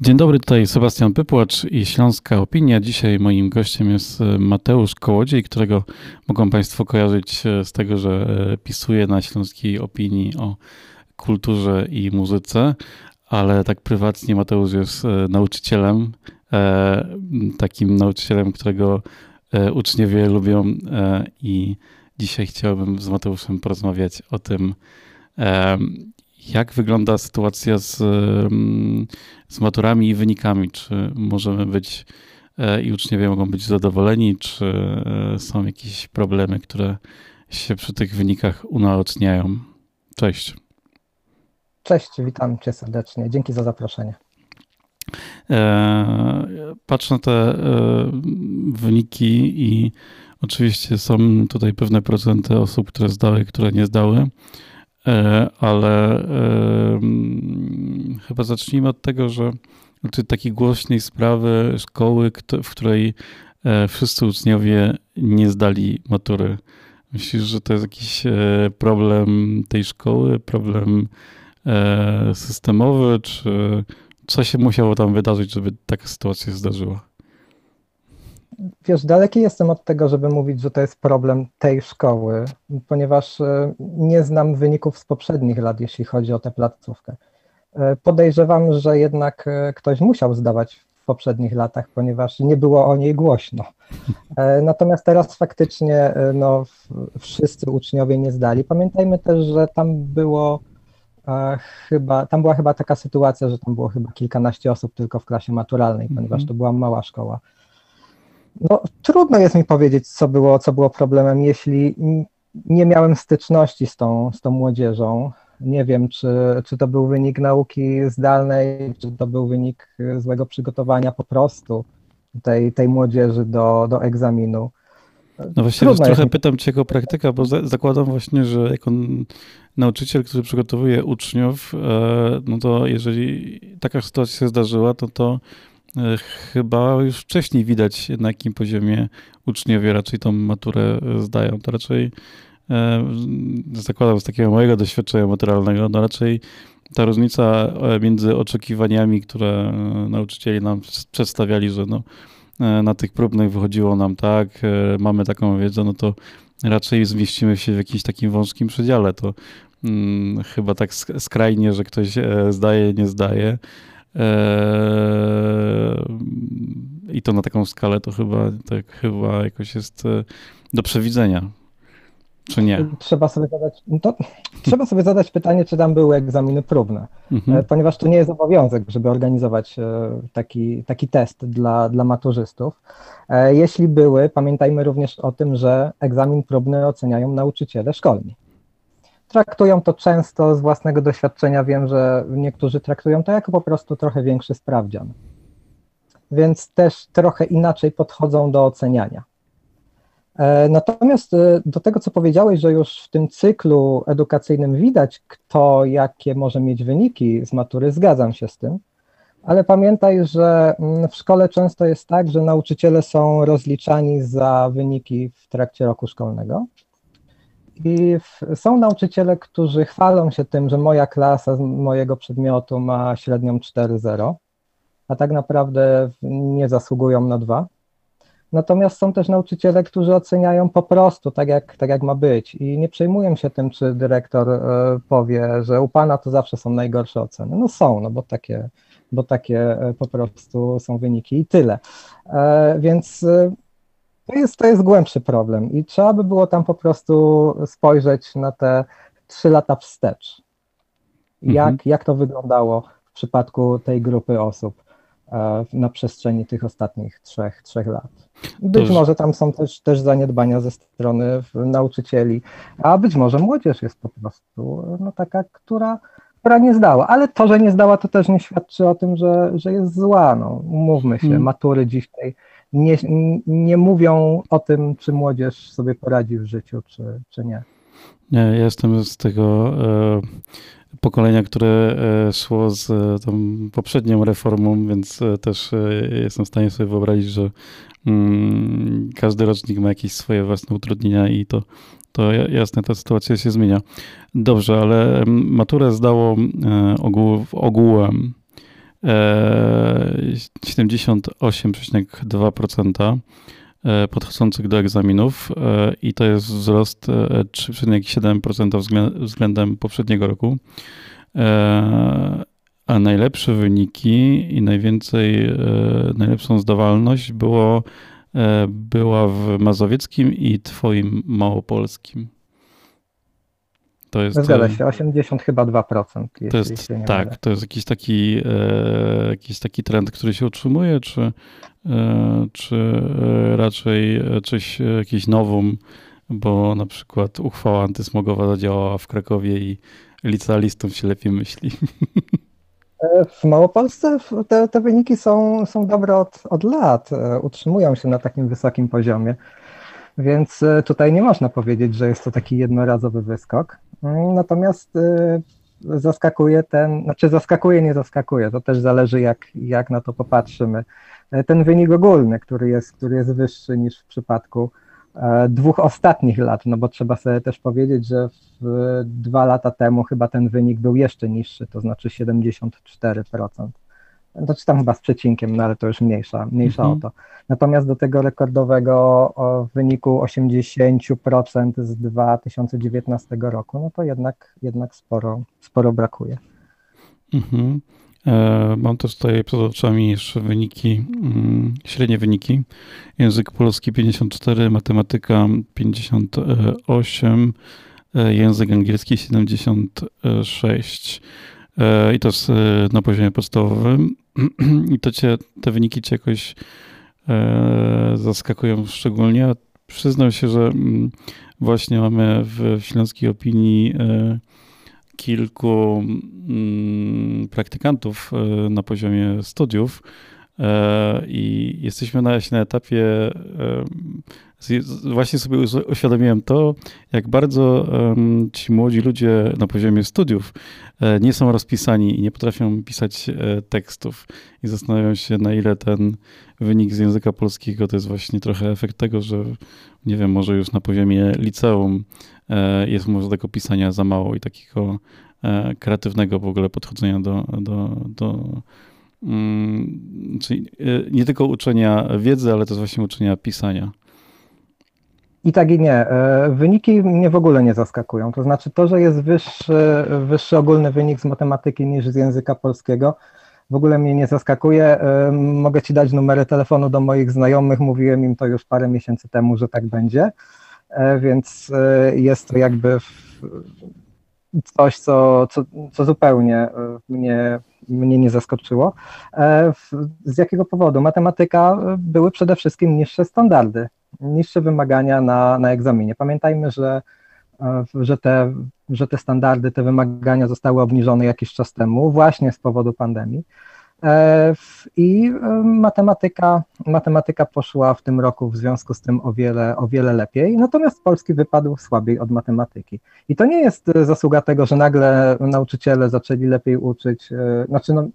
Dzień dobry, tutaj Sebastian Pypłacz i Śląska Opinia. Dzisiaj moim gościem jest e, Mateusz Kołodziej, którego mogą Państwo kojarzyć e, z tego, że e, pisuje na Śląskiej Opinii o kulturze i muzyce, ale tak prywatnie Mateusz jest nauczycielem, takim nauczycielem, którego uczniowie lubią i dzisiaj chciałbym z Mateuszem porozmawiać o tym, jak wygląda sytuacja z, z maturami i wynikami? Czy możemy być e, i uczniowie mogą być zadowoleni, czy e, są jakieś problemy, które się przy tych wynikach unaoczniają? Cześć. Cześć, witam cię serdecznie. Dzięki za zaproszenie. E, patrzę na te wyniki i oczywiście są tutaj pewne procenty osób, które zdały, które nie zdały. E, ale chyba zacznijmy od tego, że znaczy takiej głośnej sprawy szkoły, w której e, wszyscy uczniowie nie zdali matury. Myślisz, że to jest jakiś e, problem tej szkoły, problem systemowy, czy co się musiało tam wydarzyć, żeby taka sytuacja się zdarzyła? Wiesz, daleki jestem od tego, żeby mówić, że to jest problem tej szkoły, ponieważ e, nie znam wyników z poprzednich lat, jeśli chodzi o tę placówkę. E, podejrzewam, że jednak e, ktoś musiał zdawać w poprzednich latach, ponieważ nie było o niej głośno. Natomiast teraz faktycznie no, wszyscy uczniowie nie zdali. Pamiętajmy też, że tam było chyba, tam była chyba taka sytuacja, że tam było chyba kilkanaście osób tylko w klasie maturalnej, ponieważ to była mała szkoła. No, trudno jest mi powiedzieć, co było, co było problemem, jeśli nie miałem styczności z tą, z tą młodzieżą. Nie wiem, czy, czy to był wynik nauki zdalnej, czy to był wynik złego przygotowania po prostu tej, tej młodzieży do, do egzaminu. No właśnie, trochę pytam Cię jako praktyka, bo zakładam właśnie, że jako nauczyciel, który przygotowuje uczniów, e, no to jeżeli taka sytuacja się zdarzyła, to to chyba już wcześniej widać, na jakim poziomie uczniowie raczej tą maturę e, zdają. To raczej e, zakładam z takiego mojego doświadczenia materialnego, no raczej ta różnica między oczekiwaniami, które nauczycieli nam przedstawiali, że no, na tych próbnych wychodziło nam tak, mamy taką wiedzę, no to raczej zmieścimy się w jakimś takim wąskim przedziale. To hmm, chyba tak skrajnie, że ktoś zdaje, nie zdaje. Eee, I to na taką skalę to chyba, tak chyba jakoś jest e, do przewidzenia. Czy nie? Trzeba sobie zadać, no to, trzeba sobie zadać pytanie, czy tam były egzaminy próbne, mhm. E, ponieważ to nie jest obowiązek, żeby organizować e, taki, taki test dla, dla maturzystów. Jeśli były, pamiętajmy również o tym, że egzamin próbny oceniają nauczyciele szkolni traktują to często z własnego doświadczenia. Wiem, że niektórzy traktują to jako po prostu trochę większy sprawdzian. Więc też trochę inaczej podchodzą do oceniania. E, natomiast e, do tego, co powiedziałeś, że już w tym cyklu edukacyjnym widać, kto jakie może mieć wyniki z matury, zgadzam się z tym, ale pamiętaj, że mm, w szkole często jest tak, że nauczyciele są rozliczani za wyniki w trakcie roku szkolnego i są nauczyciele, którzy chwalą się tym, że moja klasa z mojego przedmiotu ma średnią 4,0, a tak naprawdę nie zasługują na dwa. Natomiast są też nauczyciele, którzy oceniają po prostu tak jak, tak, jak ma być i nie przejmują się tym, czy dyrektor e, powie, że u pana to zawsze są najgorsze oceny. No są, no bo takie, bo takie e, po prostu są wyniki i tyle. E, więc to jest, to jest głębszy problem i trzeba by było tam po prostu spojrzeć na te trzy lata wstecz. Jak, mhm. jak to wyglądało w przypadku tej grupy osób e, na przestrzeni tych ostatnich trzech, trzech lat. Być może tam są też, też zaniedbania ze strony nauczycieli, a być może młodzież jest po prostu no, taka, która, która nie zdała. Ale to, że nie zdała, to też nie świadczy o tym, że, że jest zła. No, mówmy się, hmm. matury dzisiaj nie, nie mówią o tym, czy młodzież sobie poradzi w życiu, czy, czy nie. Nie, ja jestem z tego e, pokolenia, które e, szło z e, tą poprzednią reformą, więc też jestem w stanie sobie wyobrazić, że mm, każdy rocznik ma jakieś swoje własne utrudnienia i to, to jasne, ta sytuacja się zmienia. Dobrze, ale maturę zdało ogół, ogółem 78,2% podchodzących do egzaminów i to jest wzrost 3,7% względem poprzedniego roku. A najlepsze wyniki i najwięcej, najlepszą zdawalność było, była w mazowieckim i twoim małopolskim. To jest, Zgadza się, 80 chyba 2%. To jest, tak, mylę. to jest jakiś taki, e, jakiś taki trend, który się utrzymuje, czy, e, czy e, raczej e, coś, jakiś nowum, bo na przykład uchwała antysmogowa zadziałała w Krakowie i licealistom się lepiej myśli. E, w Małopolsce te, te wyniki są, są dobre od, od lat, utrzymują się na takim wysokim poziomie. Więc e, tutaj nie można powiedzieć, że jest to taki jednorazowy wyskok. Mm, natomiast e, zaskakuje ten, znaczy zaskakuje, nie zaskakuje, to też zależy jak, jak na to popatrzymy. E, ten wynik ogólny, który jest, który jest wyższy niż w przypadku dwóch ostatnich lat, no bo trzeba sobie też powiedzieć, że dwa lata temu chyba ten wynik był jeszcze niższy, to znaczy 74% znaczy tam chyba z przecinkiem, no ale to już mniejsza, mniejsza mhm. o to. Natomiast do tego rekordowego wyniku 80% z 2019 roku, no to jednak, jednak sporo, sporo brakuje. Mhm. E, mam też tutaj przed oczami jeszcze wyniki, mm, średnie wyniki. Język polski 54, matematyka 58, e, język angielski 76. E, I to jest na poziomie podstawowym. I to cię, te wyniki cię jakoś e, zaskakują szczególnie. Przyznam się, że mm, właśnie mamy w śląskiej opinii e, kilku mm, praktykantów na poziomie studiów i jesteśmy na, na etapie właśnie sobie uświadomiłem to, jak bardzo ci młodzi ludzie na poziomie studiów e, nie są rozpisani i nie potrafią pisać e, tekstów. I zastanawiam się, na ile ten wynik z języka polskiego to jest właśnie trochę efekt tego, że nie wiem, może już na poziomie liceum e, jest może tego pisania za mało i takiego kreatywnego w ogóle podchodzenia do, do, do czyli nie tylko uczenia wiedzy, ale też właśnie uczenia pisania. I tak i nie. E, wyniki mnie w ogóle nie zaskakują. To znaczy to, że jest wyższy, wyższy ogólny wynik z matematyki niż z języka polskiego, w ogóle mnie nie zaskakuje. E, mogę Ci dać numery telefonu do moich znajomych. Mówiłem im to już parę miesięcy temu, że tak będzie. E, więc jest to jakby coś, co, co, co zupełnie mnie, mnie nie zaskoczyło. Z jakiego powodu? Matematyka były przede wszystkim niższe standardy niższe wymagania na, na egzaminie. Pamiętajmy, że, e, że, te, że te standardy, te wymagania zostały obniżone jakiś czas temu, właśnie z powodu pandemii. E, I e, matematyka, matematyka poszła w tym roku w związku z tym o wiele, o wiele lepiej, natomiast polski wypadł słabiej od matematyki. I to nie jest zasługa tego, że nagle nauczyciele zaczęli lepiej uczyć, znaczy no,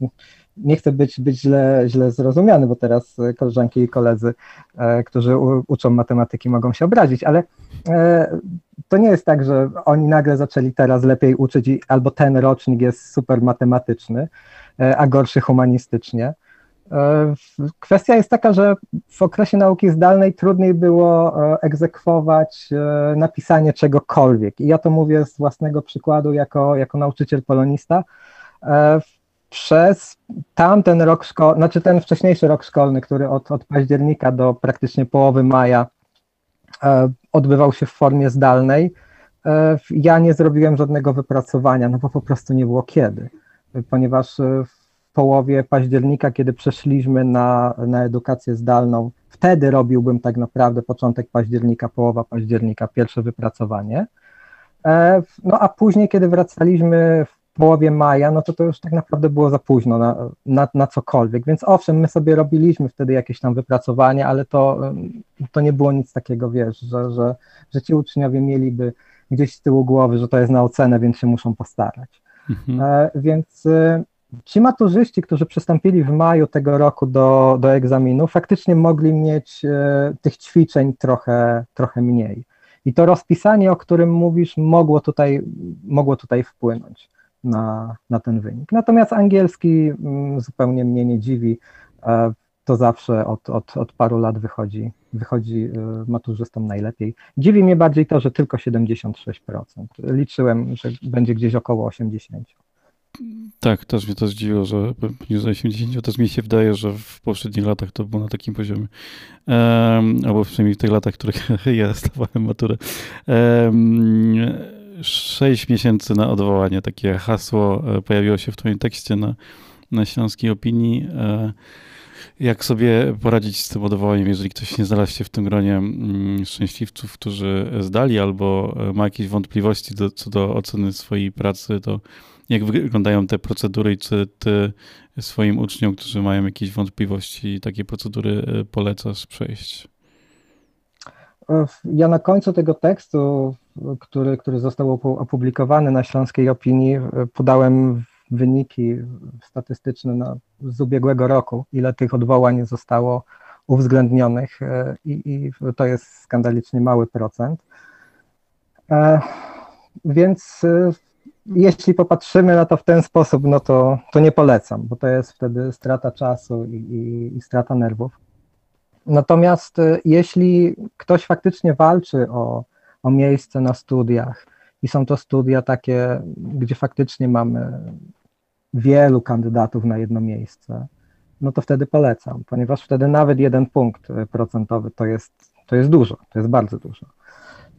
nie chcę być, być źle, źle zrozumiany, bo teraz koleżanki i koledzy, e, którzy uczą matematyki, mogą się obrazić, ale e, to nie jest tak, że oni nagle zaczęli teraz lepiej uczyć albo ten rocznik jest super matematyczny, e, a gorszy humanistycznie. Kwestia jest taka, że w okresie nauki zdalnej trudniej było egzekwować napisanie czegokolwiek. I ja to mówię z własnego przykładu jako, jako nauczyciel polonista przez tamten rok szkolny, znaczy ten wcześniejszy rok szkolny, który od, od października do praktycznie połowy maja e, odbywał się w formie zdalnej, e, ja nie zrobiłem żadnego wypracowania, no bo po prostu nie było kiedy, ponieważ e, w połowie października, kiedy przeszliśmy na, na edukację zdalną, wtedy robiłbym tak naprawdę początek października, połowa października, pierwsze wypracowanie. E, no a później, kiedy wracaliśmy w połowie maja, no to to już tak naprawdę było za późno na, na, na cokolwiek. Więc owszem, my sobie robiliśmy wtedy jakieś tam wypracowanie, ale to, to nie było nic takiego, wiesz, że, że, że ci uczniowie mieliby gdzieś z tyłu głowy, że to jest na ocenę, więc się muszą postarać. Mhm. E, więc e, ci maturzyści, którzy przystąpili w maju tego roku do, do egzaminu, faktycznie mogli mieć e, tych ćwiczeń trochę, trochę mniej. I to rozpisanie, o którym mówisz, mogło tutaj, mogło tutaj wpłynąć. na, na ten wynik. Natomiast angielski mm, zupełnie mnie nie dziwi. To zawsze od, od, od paru lat wychodzi, wychodzi maturzystom najlepiej. Dziwi mnie bardziej to, że tylko 76%. Liczyłem, że będzie gdzieś około 80%. Tak, też mnie to zdziwiło, że poniżej 80, też mi się wydaje, że w poprzednich latach to było na takim poziomie. Um, albo przynajmniej w tych latach, w których ja stawałem maturę. Um, 6 miesięcy na odwołanie, takie hasło e, pojawiło się w twoim tekście na, na Śląskiej Opinii. E, jak sobie poradzić z tym odwołaniem, jeżeli ktoś nie znalazł się w tym gronie mm, szczęśliwców, którzy zdali albo e, ma jakieś wątpliwości do, co do oceny swojej pracy, to jak wyglądają te procedury i czy ty swoim uczniom, którzy mają jakieś wątpliwości, takie procedury e, polecasz przejść? E, ja na końcu tego tekstu, który, który został opublikowany na Śląskiej Opinii, podałem wyniki statystyczne na, z ubiegłego roku, ile tych odwołań zostało uwzględnionych i, i to jest skandalicznie mały procent. Więc jeśli popatrzymy na to w ten sposób, no to, to nie polecam, bo to jest wtedy strata czasu i, i, i strata nerwów. Natomiast e, jeśli ktoś faktycznie walczy o, o miejsce na studiach i są to studia takie, gdzie faktycznie mamy wielu kandydatów na jedno miejsce, no to wtedy polecam, ponieważ wtedy nawet jeden punkt procentowy to jest, to jest dużo, to jest bardzo dużo.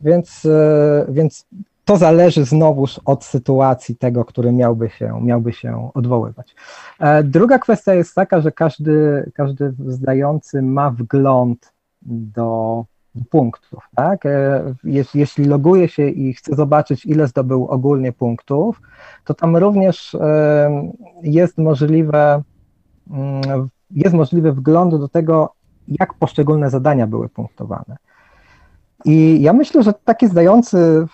Więc, e, więc to zależy znowuż od sytuacji tego, który miałby się, miałby się odwoływać. E, druga kwestia jest taka, że każdy, każdy zdający ma wgląd do punktów. Tak? E, jeśli loguje się i chce zobaczyć, ile zdobył ogólnie punktów, to tam również e, jest możliwe, mm, jest możliwy wgląd do tego, jak poszczególne zadania były punktowane. I ja myślę, że taki zdający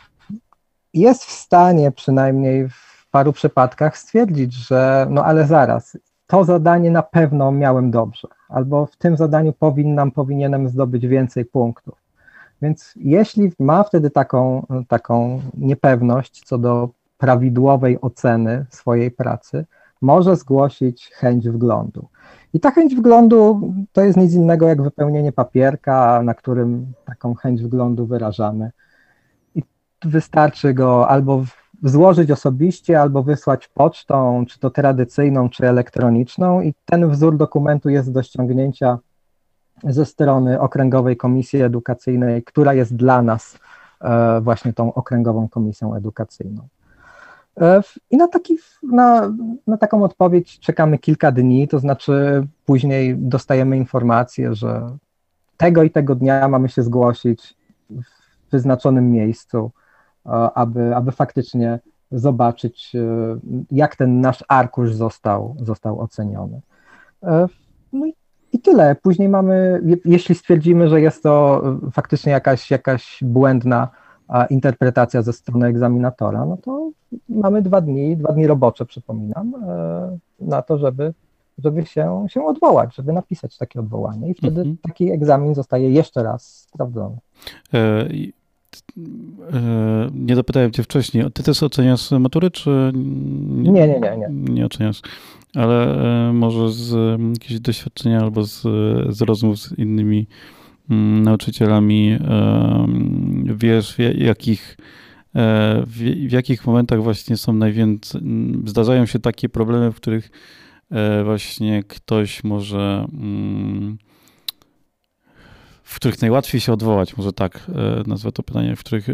jest w stanie przynajmniej w paru przypadkach stwierdzić, że no ale zaraz, to zadanie na pewno miałem dobrze, albo w tym zadaniu powinnam, powinienem zdobyć więcej punktów. Więc jeśli ma wtedy taką, taką niepewność co do prawidłowej oceny swojej pracy, może zgłosić chęć wglądu. I ta chęć wglądu to jest nic innego jak wypełnienie papierka, na którym taką chęć wglądu wyrażamy wystarczy go albo złożyć osobiście, albo wysłać pocztą, czy to tradycyjną, czy elektroniczną, i ten wzór dokumentu jest do ściągnięcia ze strony Okręgowej Komisji Edukacyjnej, która jest dla nas e, właśnie tą Okręgową Komisją Edukacyjną. E, I na, taki, na, na taką odpowiedź czekamy kilka dni, to znaczy później dostajemy informację, że tego i tego dnia mamy się zgłosić w wyznaczonym miejscu aby, aby faktycznie zobaczyć, e, jak ten nasz arkusz został, został oceniony. E, no i, i tyle. Później mamy, jeśli stwierdzimy, że jest to faktycznie jakaś, jakaś błędna interpretacja ze strony egzaminatora, no to mamy dwa dni, dwa dni robocze, przypominam, e, na to, żeby, żeby się, się odwołać, żeby napisać takie odwołanie i wtedy mhm. taki egzamin zostaje jeszcze raz sprawdzony. E, nie dopytałem cię wcześniej. Ty też oceniasz matury, czy nie? Nie, nie, nie. Nie, nie oceniasz. Ale e, może z jakiegoś doświadczenia albo z, z rozmów z innymi nauczycielami wiesz, w jakich, e, w, w jakich momentach właśnie są najwięcej, zdarzają się takie problemy, w których właśnie ktoś może w których najłatwiej się odwołać, może tak e, nazwę to pytanie, w których, e,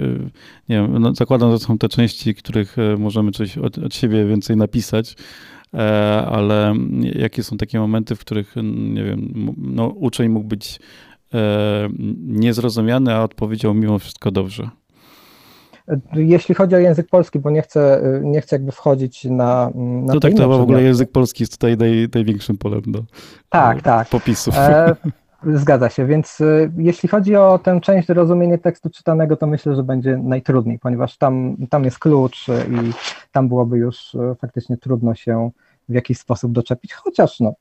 nie wiem, no zakładam, że są te części, których e, możemy coś od, od siebie więcej napisać, ale jakie są takie momenty, w których, nie wiem, no, uczeń mógł być niezrozumiany, a odpowiedział mimo wszystko dobrze? Jeśli chodzi o język polski, bo nie chcę, nie chcę jakby wchodzić na. na no tak, to w ogóle język polski jest tutaj naj, największym polem do tak, tak. popisów. E, Zgadza się, więc y, jeśli chodzi o tę część rozumienia tekstu czytanego, to myślę, że będzie najtrudniej, ponieważ tam, tam jest klucz i tam byłoby już y, faktycznie trudno się w jakiś sposób doczepić, chociaż no,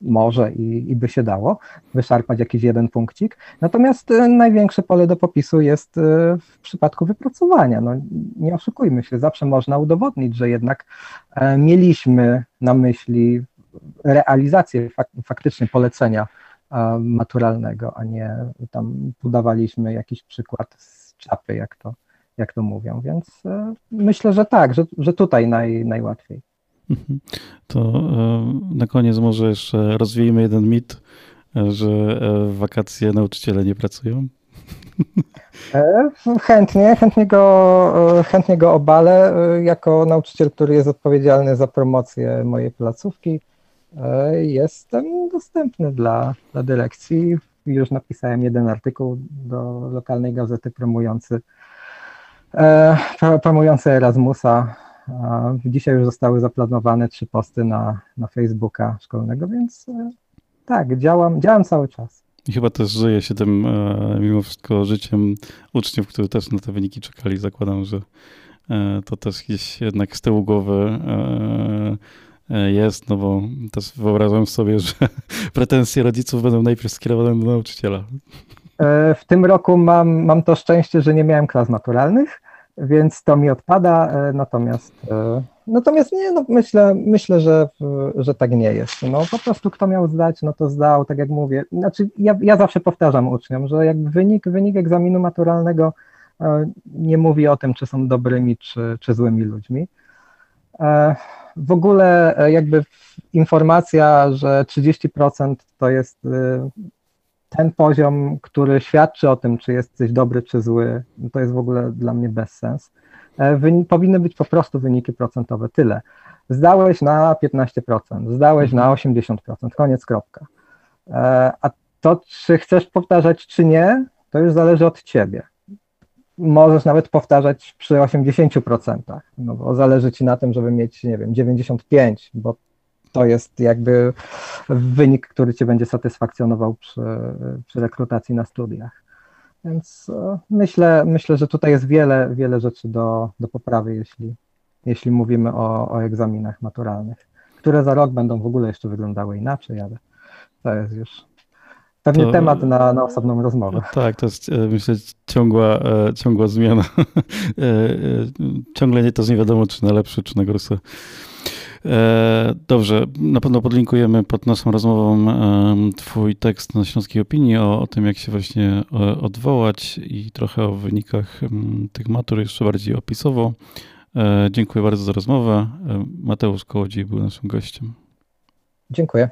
może i, i by się dało wyszarpać jakiś jeden punkcik. Natomiast największe pole do popisu jest w przypadku wypracowania. No, nie oszukujmy się, zawsze można udowodnić, że jednak mieliśmy na myśli realizację fak faktycznie polecenia maturalnego, a nie tam podawaliśmy jakiś przykład z czapy, jak to, jak to mówią. Więc e, myślę, że tak, że, że tutaj naj, najłatwiej. Mhm. To e, na koniec może jeszcze rozwijmy jeden mit, e, że w wakacje nauczyciele nie pracują. Chętnie, chętnie go, chętnie go obalę. Jako nauczyciel, który jest odpowiedzialny za promocję mojej placówki, E, jestem dostępny dla, dla dyrekcji. Już napisałem jeden artykuł do lokalnej gazety promujący, e, promujący Erasmusa. Dzisiaj już zostały zaplanowane trzy posty na, na Facebooka szkolnego, więc e, tak, działam, działam cały czas. I chyba też żyje się tym mimo wszystko życiem uczniów, którzy też na te wyniki czekali. Zakładam, że to też gdzieś jednak z tyłu głowy E, jest, no bo też wyobrażam sobie, że pretensje rodziców będą najpierw skierowane do nauczyciela. E, w tym roku mam, mam to szczęście, że nie miałem klas naturalnych, więc to mi odpada, e, natomiast natomiast nie, no myślę, myślę że, że tak nie jest. No po prostu kto miał zdać, no to zdał, tak jak mówię. Znaczy ja, ja zawsze powtarzam uczniom, że jakby wynik, wynik egzaminu maturalnego nie mówi o tym, czy są dobrymi, czy, czy złymi ludźmi w ogóle e, jakby informacja, że 30% to jest e, ten poziom, który świadczy o tym, czy jesteś dobry, czy zły, to jest w ogóle dla mnie bezsens. E, powinny być po prostu wyniki procentowe, tyle. Zdałeś na 15%, zdałeś na 80%, koniec, kropka. A to, czy chcesz powtarzać, czy nie, to już zależy od ciebie możesz nawet powtarzać przy 80%, no bo zależy ci na tym, żeby mieć, nie wiem, 95, bo to jest jakby wynik, który cię będzie satysfakcjonował przy, przy rekrutacji na studiach. Więc e, myślę, myślę, że tutaj jest wiele, wiele rzeczy do, do poprawy, jeśli, jeśli mówimy o, o egzaminach maturalnych, które za rok będą w ogóle jeszcze wyglądały inaczej, ale to jest już Pewnie to, temat na, na osobną rozmowę. Tak, to jest e, myślę ciągła, e, ciągła zmiana. E, ciągle nie to nie wiadomo, czy na lepsze, czy na gorsze. Dobrze, na pewno podlinkujemy pod naszą rozmową Twój tekst na Śląskiej Opinii o, o tym, jak się właśnie odwołać i trochę o wynikach tych matur jeszcze bardziej opisowo. Dziękuję bardzo za rozmowę. Mateusz Kołodziej był naszym gościem. Dziękuję.